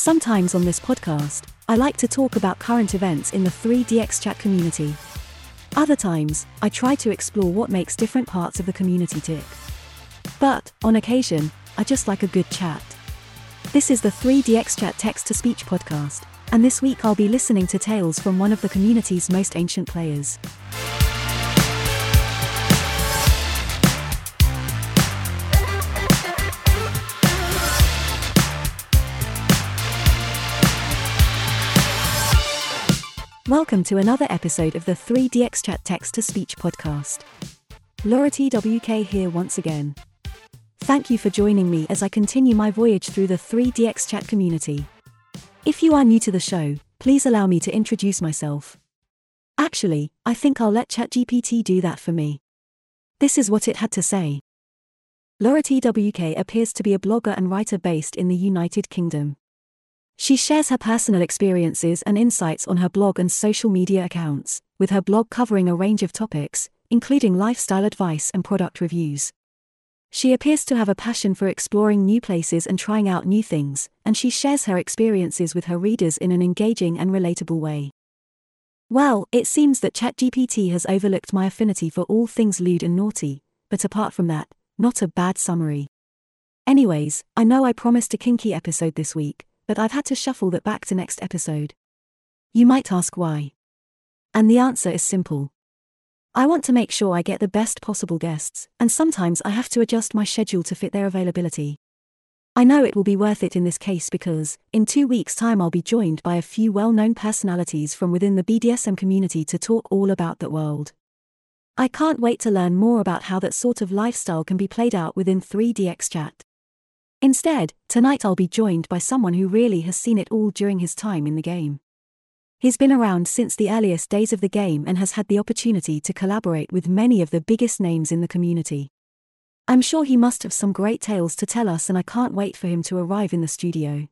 Sometimes on this podcast, I like to talk about current events in the 3DX chat community. Other times, I try to explore what makes different parts of the community tick. But, on occasion, I just like a good chat. This is the 3DX Chat text to speech podcast, and this week I'll be listening to tales from one of the community's most ancient players. Welcome to another episode of the 3DX Chat Text to Speech podcast. Laura TWK here once again. Thank you for joining me as I continue my voyage through the 3DX Chat community. If you are new to the show, please allow me to introduce myself. Actually, I think I'll let ChatGPT do that for me. This is what it had to say. Laura TWK appears to be a blogger and writer based in the United Kingdom. She shares her personal experiences and insights on her blog and social media accounts, with her blog covering a range of topics, including lifestyle advice and product reviews. She appears to have a passion for exploring new places and trying out new things, and she shares her experiences with her readers in an engaging and relatable way. Well, it seems that ChatGPT has overlooked my affinity for all things lewd and naughty, but apart from that, not a bad summary. Anyways, I know I promised a kinky episode this week, but I've had to shuffle that back to next episode. You might ask why. And the answer is simple. I want to make sure I get the best possible guests, and sometimes I have to adjust my schedule to fit their availability. I know it will be worth it in this case because, in two weeks' time, I'll be joined by a few well known personalities from within the BDSM community to talk all about that world. I can't wait to learn more about how that sort of lifestyle can be played out within 3DX Chat. Instead, tonight I'll be joined by someone who really has seen it all during his time in the game. He's been around since the earliest days of the game and has had the opportunity to collaborate with many of the biggest names in the community. I'm sure he must have some great tales to tell us, and I can't wait for him to arrive in the studio.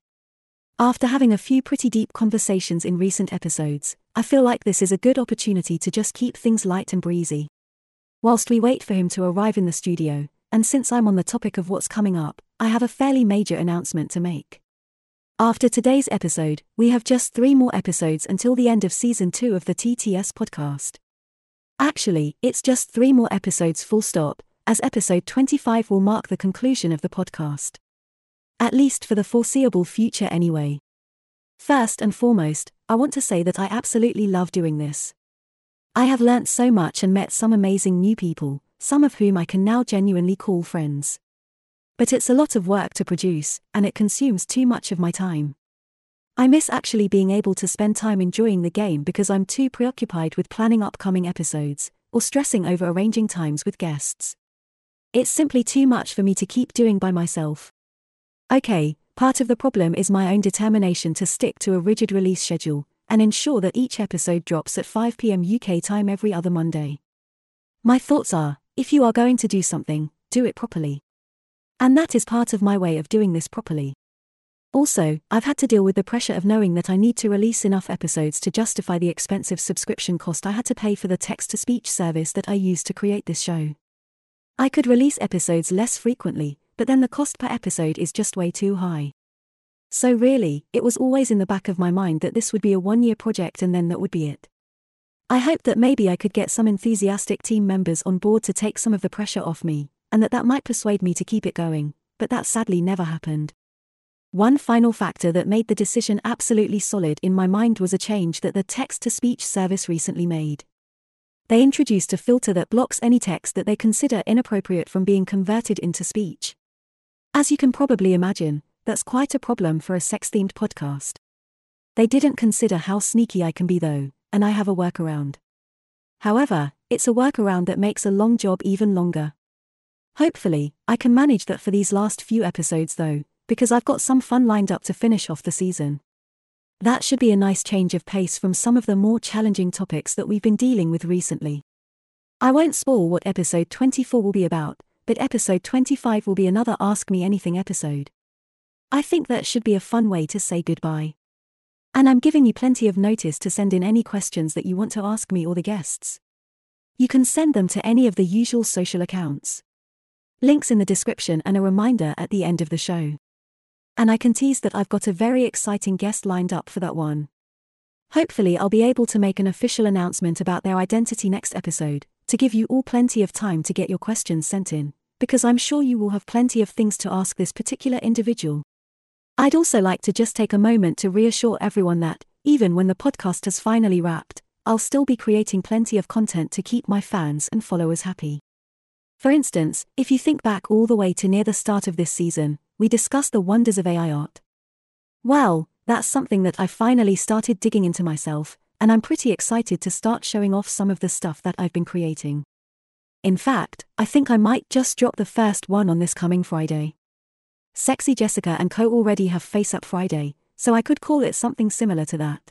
After having a few pretty deep conversations in recent episodes, I feel like this is a good opportunity to just keep things light and breezy. Whilst we wait for him to arrive in the studio, and since I'm on the topic of what's coming up, I have a fairly major announcement to make. After today's episode, we have just three more episodes until the end of season two of the TTS podcast. Actually, it's just three more episodes full stop, as episode 25 will mark the conclusion of the podcast. At least for the foreseeable future, anyway. First and foremost, I want to say that I absolutely love doing this. I have learnt so much and met some amazing new people, some of whom I can now genuinely call friends. But it's a lot of work to produce, and it consumes too much of my time. I miss actually being able to spend time enjoying the game because I'm too preoccupied with planning upcoming episodes, or stressing over arranging times with guests. It's simply too much for me to keep doing by myself. Okay, part of the problem is my own determination to stick to a rigid release schedule, and ensure that each episode drops at 5 pm UK time every other Monday. My thoughts are if you are going to do something, do it properly. And that is part of my way of doing this properly. Also, I've had to deal with the pressure of knowing that I need to release enough episodes to justify the expensive subscription cost I had to pay for the text to speech service that I used to create this show. I could release episodes less frequently, but then the cost per episode is just way too high. So, really, it was always in the back of my mind that this would be a one year project and then that would be it. I hoped that maybe I could get some enthusiastic team members on board to take some of the pressure off me, and that that might persuade me to keep it going, but that sadly never happened. One final factor that made the decision absolutely solid in my mind was a change that the text to speech service recently made. They introduced a filter that blocks any text that they consider inappropriate from being converted into speech. As you can probably imagine, that's quite a problem for a sex themed podcast. They didn't consider how sneaky I can be though, and I have a workaround. However, it's a workaround that makes a long job even longer. Hopefully, I can manage that for these last few episodes though, because I've got some fun lined up to finish off the season. That should be a nice change of pace from some of the more challenging topics that we've been dealing with recently. I won't spoil what episode 24 will be about, but episode 25 will be another Ask Me Anything episode. I think that should be a fun way to say goodbye. And I'm giving you plenty of notice to send in any questions that you want to ask me or the guests. You can send them to any of the usual social accounts. Links in the description and a reminder at the end of the show. And I can tease that I've got a very exciting guest lined up for that one. Hopefully, I'll be able to make an official announcement about their identity next episode, to give you all plenty of time to get your questions sent in, because I'm sure you will have plenty of things to ask this particular individual. I'd also like to just take a moment to reassure everyone that, even when the podcast has finally wrapped, I'll still be creating plenty of content to keep my fans and followers happy. For instance, if you think back all the way to near the start of this season, we discussed the wonders of AI art. Well, that's something that I finally started digging into myself, and I'm pretty excited to start showing off some of the stuff that I've been creating. In fact, I think I might just drop the first one on this coming Friday. Sexy Jessica and Co already have Face Up Friday, so I could call it something similar to that.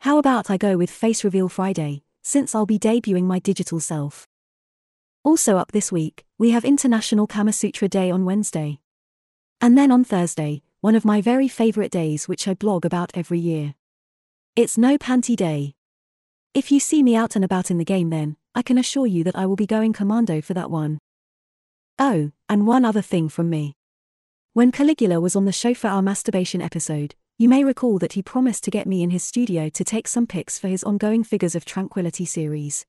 How about I go with Face Reveal Friday, since I'll be debuting my digital self? Also up this week, we have International Kama Sutra Day on Wednesday. And then on Thursday, one of my very favorite days which I blog about every year. It's No Panty Day. If you see me out and about in the game, then, I can assure you that I will be going commando for that one. Oh, and one other thing from me. When Caligula was on the show for our masturbation episode, you may recall that he promised to get me in his studio to take some pics for his ongoing Figures of Tranquility series.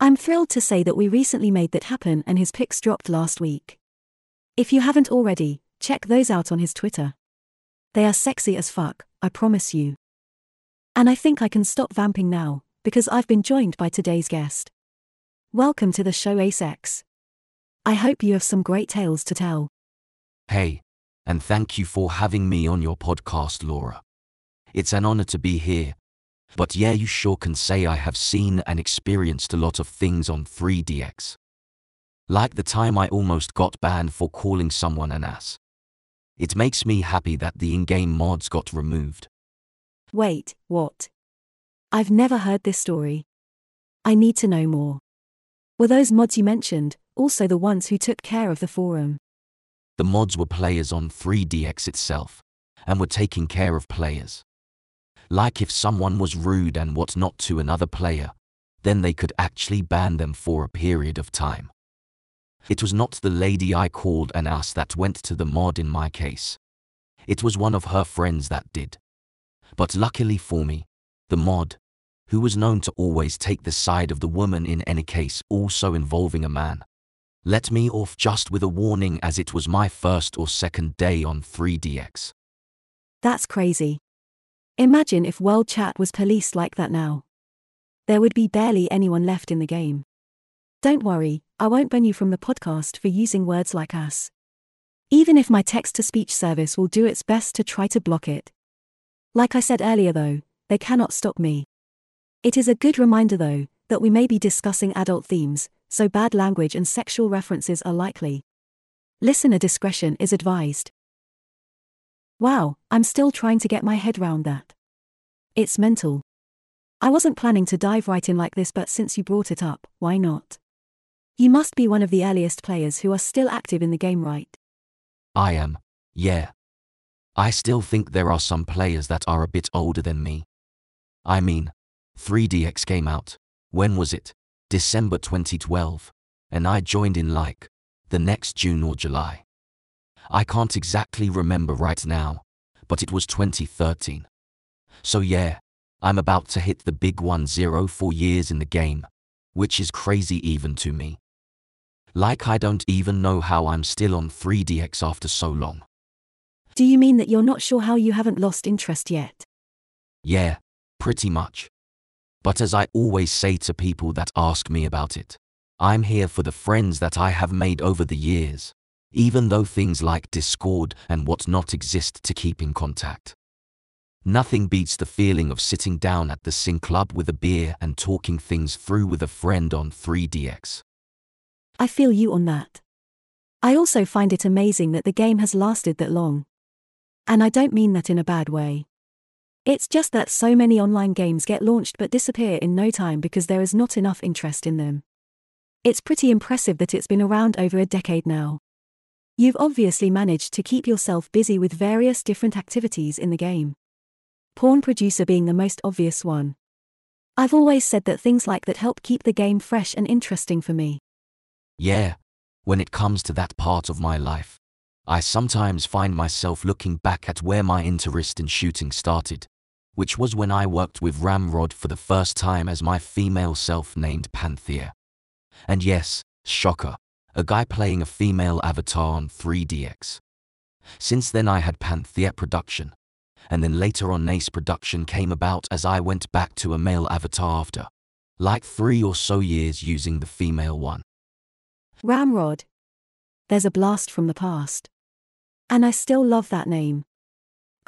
I'm thrilled to say that we recently made that happen and his pics dropped last week. If you haven't already, Check those out on his Twitter. They are sexy as fuck, I promise you. And I think I can stop vamping now, because I've been joined by today's guest. Welcome to the show AceX. I hope you have some great tales to tell. Hey, and thank you for having me on your podcast, Laura. It's an honor to be here. But yeah, you sure can say I have seen and experienced a lot of things on 3DX. Like the time I almost got banned for calling someone an ass. It makes me happy that the in-game mods got removed. Wait, what? I've never heard this story. I need to know more. Were those mods you mentioned also the ones who took care of the forum? The mods were players on 3DX itself, and were taking care of players. Like if someone was rude and whatnot to another player, then they could actually ban them for a period of time. It was not the lady I called an ass that went to the mod in my case. It was one of her friends that did. But luckily for me, the mod, who was known to always take the side of the woman in any case also involving a man, let me off just with a warning as it was my first or second day on 3DX. That's crazy. Imagine if World Chat was policed like that now. There would be barely anyone left in the game. Don't worry, I won't ban you from the podcast for using words like ass. Even if my text to speech service will do its best to try to block it. Like I said earlier, though, they cannot stop me. It is a good reminder, though, that we may be discussing adult themes, so bad language and sexual references are likely. Listener discretion is advised. Wow, I'm still trying to get my head round that. It's mental. I wasn't planning to dive right in like this, but since you brought it up, why not? You must be one of the earliest players who are still active in the game, right? I am, yeah. I still think there are some players that are a bit older than me. I mean, 3DX came out, when was it? December 2012, and I joined in like, the next June or July. I can't exactly remember right now, but it was 2013. So yeah, I'm about to hit the big one zero four years in the game, which is crazy even to me. Like I don't even know how I'm still on 3DX after so long. Do you mean that you're not sure how you haven't lost interest yet? Yeah, pretty much. But as I always say to people that ask me about it, I'm here for the friends that I have made over the years, even though things like Discord and whatnot exist to keep in contact. Nothing beats the feeling of sitting down at the Sing Club with a beer and talking things through with a friend on 3DX. I feel you on that. I also find it amazing that the game has lasted that long. And I don't mean that in a bad way. It's just that so many online games get launched but disappear in no time because there is not enough interest in them. It's pretty impressive that it's been around over a decade now. You've obviously managed to keep yourself busy with various different activities in the game. Porn producer being the most obvious one. I've always said that things like that help keep the game fresh and interesting for me. Yeah, when it comes to that part of my life, I sometimes find myself looking back at where my interest in shooting started, which was when I worked with Ramrod for the first time as my female self named Panthea. And yes, shocker, a guy playing a female avatar on 3DX. Since then, I had Panthea production, and then later on, Ace production came about as I went back to a male avatar after, like three or so years using the female one. Ramrod. There's a blast from the past. And I still love that name.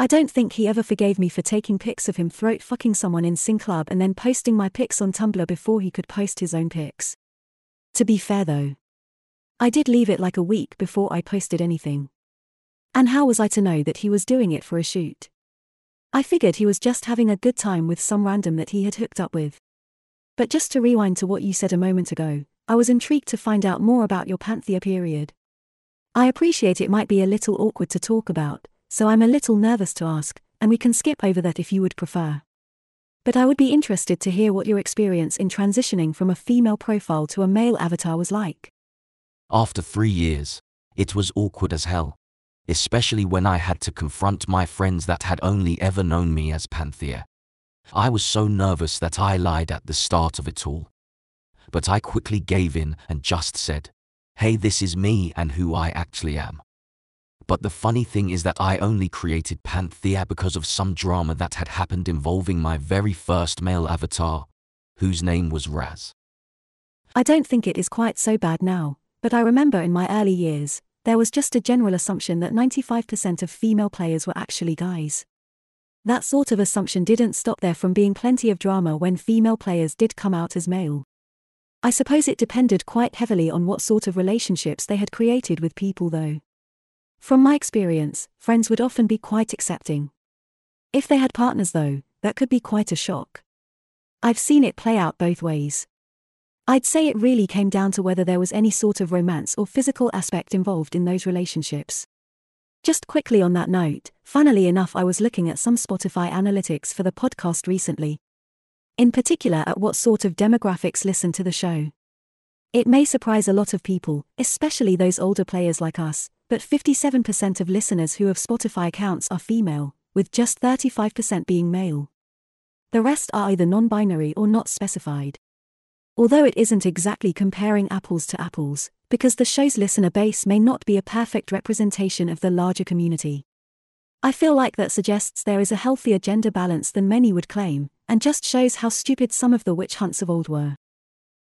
I don't think he ever forgave me for taking pics of him throat fucking someone in Sing Club and then posting my pics on Tumblr before he could post his own pics. To be fair though, I did leave it like a week before I posted anything. And how was I to know that he was doing it for a shoot? I figured he was just having a good time with some random that he had hooked up with. But just to rewind to what you said a moment ago, I was intrigued to find out more about your Panthea period. I appreciate it might be a little awkward to talk about, so I'm a little nervous to ask, and we can skip over that if you would prefer. But I would be interested to hear what your experience in transitioning from a female profile to a male avatar was like. After three years, it was awkward as hell, especially when I had to confront my friends that had only ever known me as Panthea. I was so nervous that I lied at the start of it all. But I quickly gave in and just said, hey, this is me and who I actually am. But the funny thing is that I only created Panthea because of some drama that had happened involving my very first male avatar, whose name was Raz. I don't think it is quite so bad now, but I remember in my early years, there was just a general assumption that 95% of female players were actually guys. That sort of assumption didn't stop there from being plenty of drama when female players did come out as male. I suppose it depended quite heavily on what sort of relationships they had created with people, though. From my experience, friends would often be quite accepting. If they had partners, though, that could be quite a shock. I've seen it play out both ways. I'd say it really came down to whether there was any sort of romance or physical aspect involved in those relationships. Just quickly on that note, funnily enough, I was looking at some Spotify analytics for the podcast recently. In particular, at what sort of demographics listen to the show. It may surprise a lot of people, especially those older players like us, but 57% of listeners who have Spotify accounts are female, with just 35% being male. The rest are either non binary or not specified although it isn't exactly comparing apples to apples, because the show's listener base may not be a perfect representation of the larger community. I feel like that suggests there is a healthier gender balance than many would claim, and just shows how stupid some of the witch hunts of old were.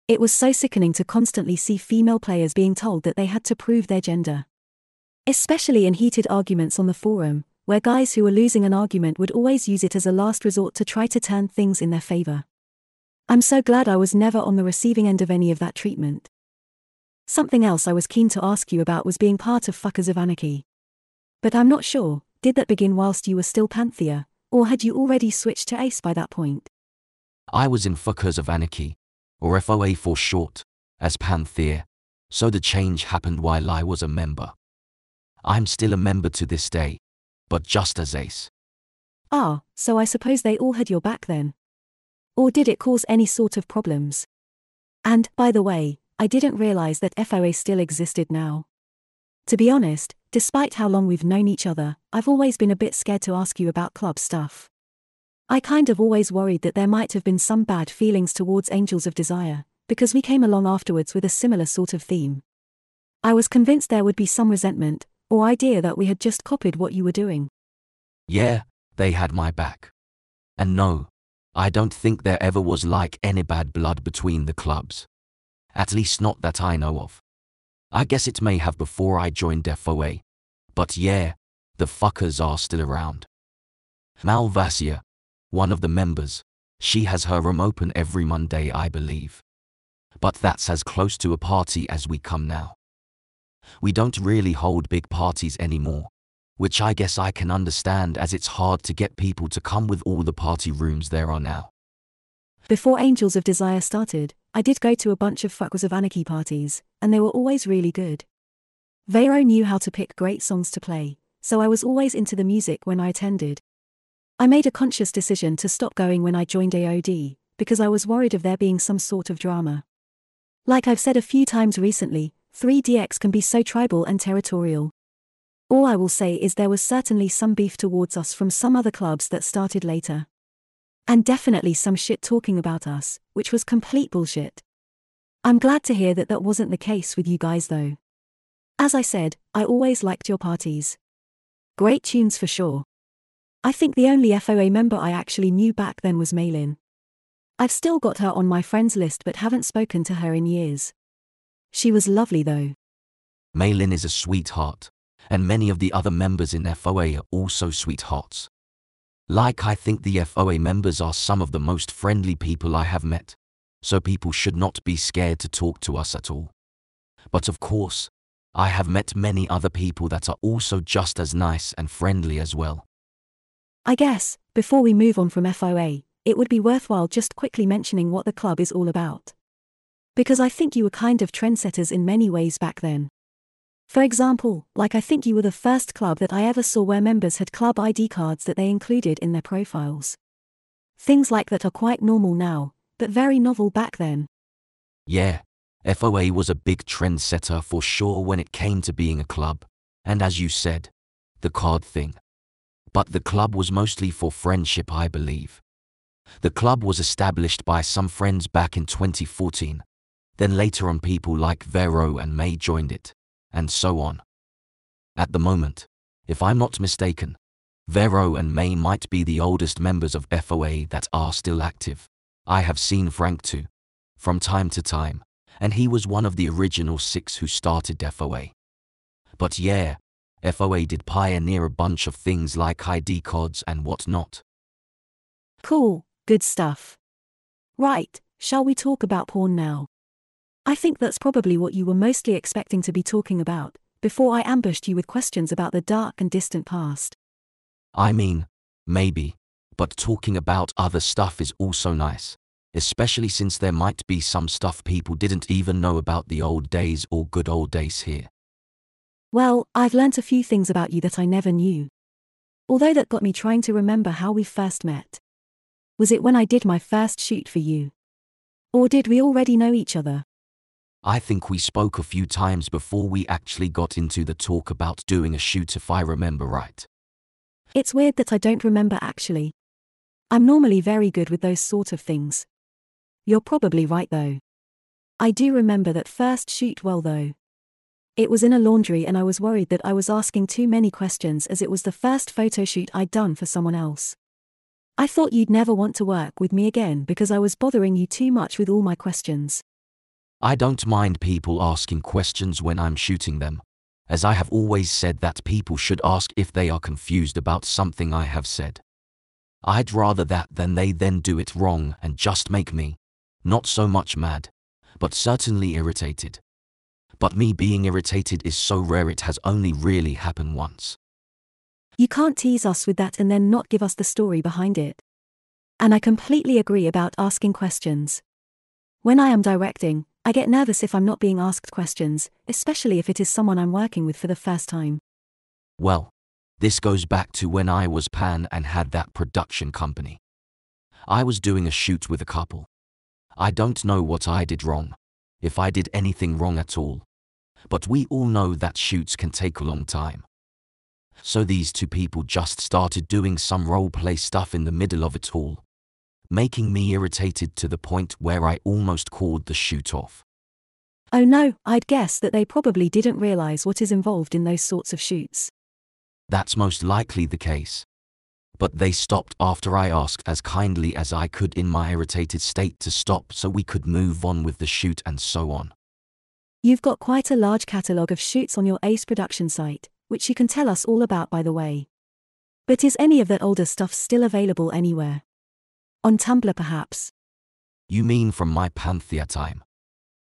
It was so sickening to constantly see female players being told that they had to prove their gender. Especially in heated arguments on the forum, where guys who were losing an argument would always use it as a last resort to try to turn things in their favor. I'm so glad I was never on the receiving end of any of that treatment. Something else I was keen to ask you about was being part of Fuckers of Anarchy. But I'm not sure, did that begin whilst you were still Panthea, or had you already switched to Ace by that point? I was in Fuckers of Anarchy, or FOA for short, as Panthea, so the change happened while I was a member. I'm still a member to this day, but just as Ace. Ah, so I suppose they all had your back then. Or did it cause any sort of problems? And, by the way, I didn't realize that FOA still existed now. To be honest, despite how long we've known each other, I've always been a bit scared to ask you about club stuff. I kind of always worried that there might have been some bad feelings towards Angels of Desire, because we came along afterwards with a similar sort of theme. I was convinced there would be some resentment, or idea that we had just copied what you were doing. Yeah, they had my back. And no, I don't think there ever was like any bad blood between the clubs. At least not that I know of. I guess it may have before I joined FOA. But yeah, the fuckers are still around. Malvasia, one of the members, she has her room open every Monday, I believe. But that's as close to a party as we come now. We don't really hold big parties anymore which I guess I can understand as it's hard to get people to come with all the party rooms there are now. Before Angels of Desire started, I did go to a bunch of Fuckers of Anarchy parties, and they were always really good. Vero knew how to pick great songs to play, so I was always into the music when I attended. I made a conscious decision to stop going when I joined AOD, because I was worried of there being some sort of drama. Like I've said a few times recently, 3DX can be so tribal and territorial. All I will say is there was certainly some beef towards us from some other clubs that started later. And definitely some shit talking about us, which was complete bullshit. I'm glad to hear that that wasn't the case with you guys though. As I said, I always liked your parties. Great tunes for sure. I think the only FOA member I actually knew back then was Maylin. I've still got her on my friends list but haven't spoken to her in years. She was lovely though. Maylin is a sweetheart, and many of the other members in FOA are also sweethearts. Like I think the FOA members are some of the most friendly people I have met, so people should not be scared to talk to us at all. But of course, I have met many other people that are also just as nice and friendly as well. I guess, before we move on from FOA, it would be worthwhile just quickly mentioning what the club is all about. Because I think you were kind of trendsetters in many ways back then. For example, like I think you were the first club that I ever saw where members had club ID cards that they included in their profiles. Things like that are quite normal now, but very novel back then. Yeah, FOA was a big trendsetter for sure when it came to being a club, and as you said, the card thing. But the club was mostly for friendship, I believe. The club was established by some friends back in 2014. Then later on, people like Vero and May joined it, and so on. At the moment, if I'm not mistaken, Vero and May might be the oldest members of FOA that are still active. I have seen Frank too, from time to time, and he was one of the original six who started FOA. But yeah, FOA did pioneer a bunch of things like ID cards and whatnot. Cool, good stuff. Right, shall we talk about porn now? I think that's probably what you were mostly expecting to be talking about, before I ambushed you with questions about the dark and distant past. I mean, maybe, but talking about other stuff is also nice, especially since there might be some stuff people didn't even know about the old days or good old days here. Well, I've learnt a few things about you that I never knew. Although that got me trying to remember how we first met. Was it when I did my first shoot for you? Or did we already know each other? I think we spoke a few times before we actually got into the talk about doing a shoot if I remember right. It's weird that I don't remember actually. I'm normally very good with those sort of things. You're probably right though. I do remember that first shoot well though. It was in a laundry and I was worried that I was asking too many questions as it was the first photo shoot I'd done for someone else. I thought you'd never want to work with me again because I was bothering you too much with all my questions. I don't mind people asking questions when I'm shooting them, as I have always said that people should ask if they are confused about something I have said. I'd rather that than they then do it wrong and just make me, not so much mad, but certainly irritated but me being irritated is so rare it has only really happened once. You can't tease us with that and then not give us the story behind it. And I completely agree about asking questions. When I am directing, I get nervous if I'm not being asked questions, especially if it is someone I'm working with for the first time. Well, this goes back to when I was Pan and had that production company. I was doing a shoot with a couple. I don't know what I did wrong, if I did anything wrong at all but we all know that shoots can take a long time. So these two people just started doing some roleplay stuff in the middle of it all, making me irritated to the point where I almost called the shoot off. Oh no, I'd guess that they probably didn't realize what is involved in those sorts of shoots. That's most likely the case. But they stopped after I asked as kindly as I could in my irritated state to stop so we could move on with the shoot and so on. You've got quite a large catalogue of shoots on your Ace production site, which you can tell us all about by the way. But is any of that older stuff still available anywhere? On Tumblr perhaps? You mean from my Panthea time?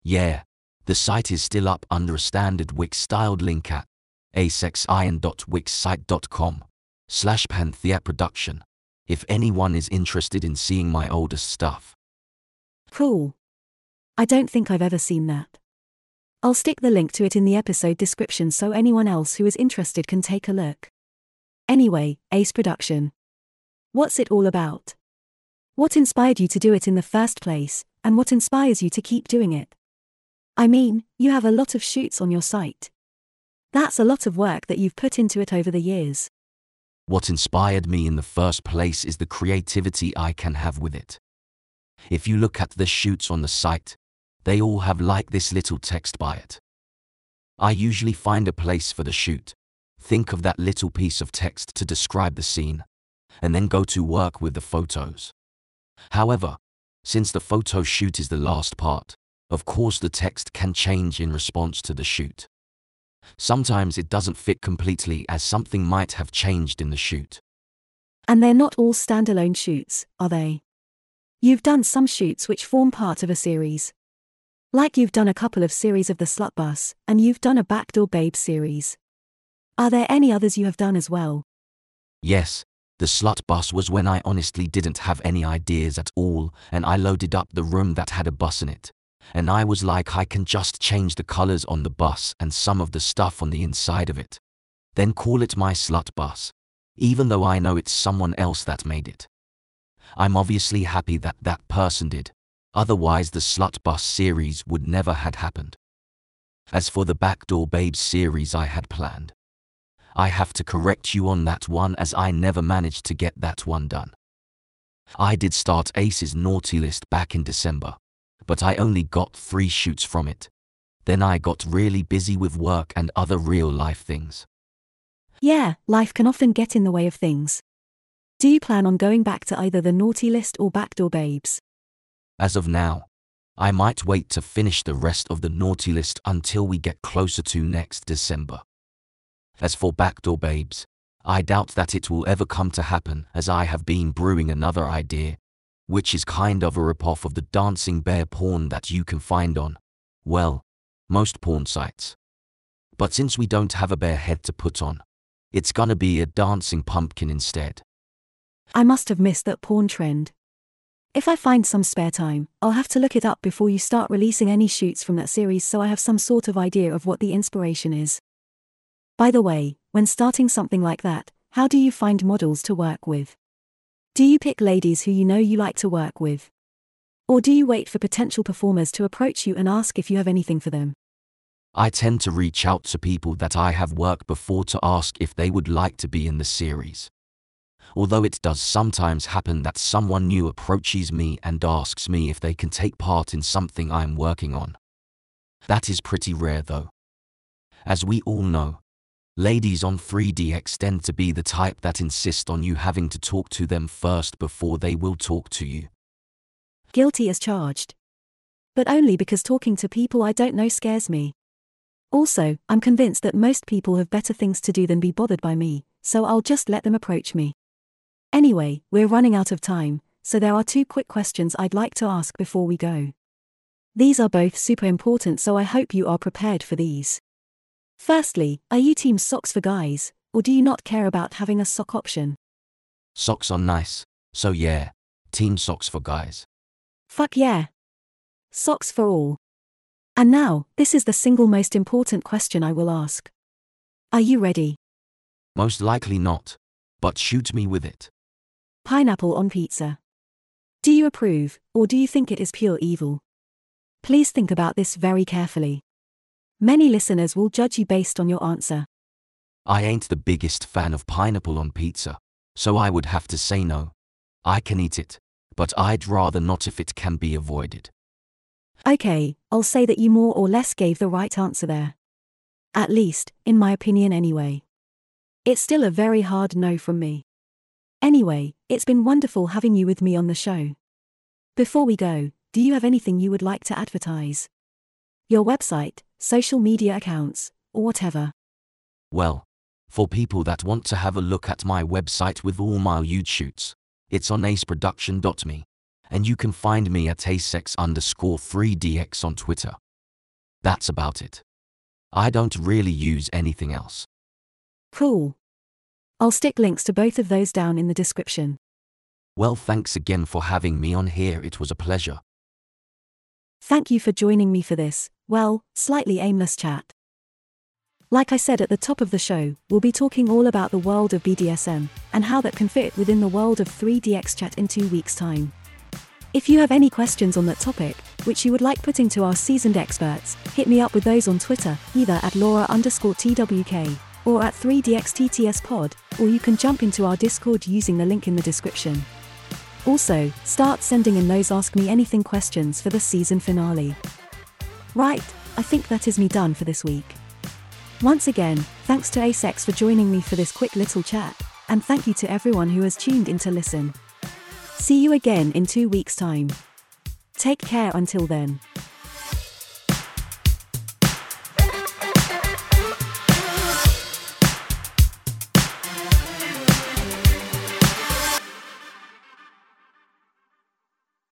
Yeah, the site is still up under a standard Wix styled link at acexion.wixsite.com slash Panthea production if anyone is interested in seeing my oldest stuff. Cool. I don't think I've ever seen that. I'll stick the link to it in the episode description so anyone else who is interested can take a look. Anyway, Ace Production. What's it all about? What inspired you to do it in the first place, and what inspires you to keep doing it? I mean, you have a lot of shoots on your site. That's a lot of work that you've put into it over the years. What inspired me in the first place is the creativity I can have with it. If you look at the shoots on the site, they all have like this little text by it. I usually find a place for the shoot, think of that little piece of text to describe the scene, and then go to work with the photos. However, since the photo shoot is the last part, of course the text can change in response to the shoot. Sometimes it doesn't fit completely as something might have changed in the shoot. And they're not all standalone shoots, are they? You've done some shoots which form part of a series. Like you've done a couple of series of the Slut Bus, and you've done a Backdoor Babe series. Are there any others you have done as well? Yes, the Slut Bus was when I honestly didn't have any ideas at all, and I loaded up the room that had a bus in it and I was like I can just change the colors on the bus and some of the stuff on the inside of it. Then call it my slut bus, even though I know it's someone else that made it. I'm obviously happy that that person did, otherwise the slut bus series would never had happened. As for the Backdoor Babes series I had planned, I have to correct you on that one as I never managed to get that one done. I did start Ace's naughty list back in December, but I only got three shoots from it. Then I got really busy with work and other real life things. Yeah, life can often get in the way of things. Do you plan on going back to either the naughty list or backdoor babes? As of now, I might wait to finish the rest of the naughty list until we get closer to next December. As for backdoor babes, I doubt that it will ever come to happen as I have been brewing another idea which is kind of a ripoff of the dancing bear porn that you can find on, well, most porn sites. But since we don't have a bear head to put on, it's gonna be a dancing pumpkin instead. I must have missed that porn trend. If I find some spare time, I'll have to look it up before you start releasing any shoots from that series so I have some sort of idea of what the inspiration is. By the way, when starting something like that, how do you find models to work with? Do you pick ladies who you know you like to work with? Or do you wait for potential performers to approach you and ask if you have anything for them? I tend to reach out to people that I have worked before to ask if they would like to be in the series. Although it does sometimes happen that someone new approaches me and asks me if they can take part in something I am working on. That is pretty rare though. As we all know, Ladies on 3DX tend to be the type that insist on you having to talk to them first before they will talk to you. Guilty as charged. But only because talking to people I don't know scares me. Also, I'm convinced that most people have better things to do than be bothered by me, so I'll just let them approach me. Anyway, we're running out of time, so there are two quick questions I'd like to ask before we go. These are both super important, so I hope you are prepared for these. Firstly, are you team socks for guys, or do you not care about having a sock option? Socks are nice, so yeah, team socks for guys. Fuck yeah. Socks for all. And now, this is the single most important question I will ask. Are you ready? Most likely not, but shoot me with it. Pineapple on pizza. Do you approve, or do you think it is pure evil? Please think about this very carefully. Many listeners will judge you based on your answer. I ain't the biggest fan of pineapple on pizza, so I would have to say no. I can eat it, but I'd rather not if it can be avoided. Okay, I'll say that you more or less gave the right answer there. At least, in my opinion anyway. It's still a very hard no from me. Anyway, it's been wonderful having you with me on the show. Before we go, do you have anything you would like to advertise? Your website, social media accounts, or whatever. Well, for people that want to have a look at my website with all my nude shoots, it's on aceproduction.me, and you can find me at AceX underscore 3dx on Twitter. That's about it. I don't really use anything else. Cool. I'll stick links to both of those down in the description. Well, thanks again for having me on here. It was a pleasure. Thank you for joining me for this, well, slightly aimless chat. Like I said at the top of the show, we'll be talking all about the world of BDSM and how that can fit within the world of 3DX chat in two weeks' time. If you have any questions on that topic, which you would like putting to our seasoned experts, hit me up with those on Twitter, either at Laura underscore TWK or at 3DXTTS Pod, or you can jump into our Discord using the link in the description. Also, start sending in those Ask Me Anything questions for the season finale. Right, I think that is me done for this week. Once again, thanks to AceX for joining me for this quick little chat, and thank you to everyone who has tuned in to listen. See you again in two weeks' time. Take care until then.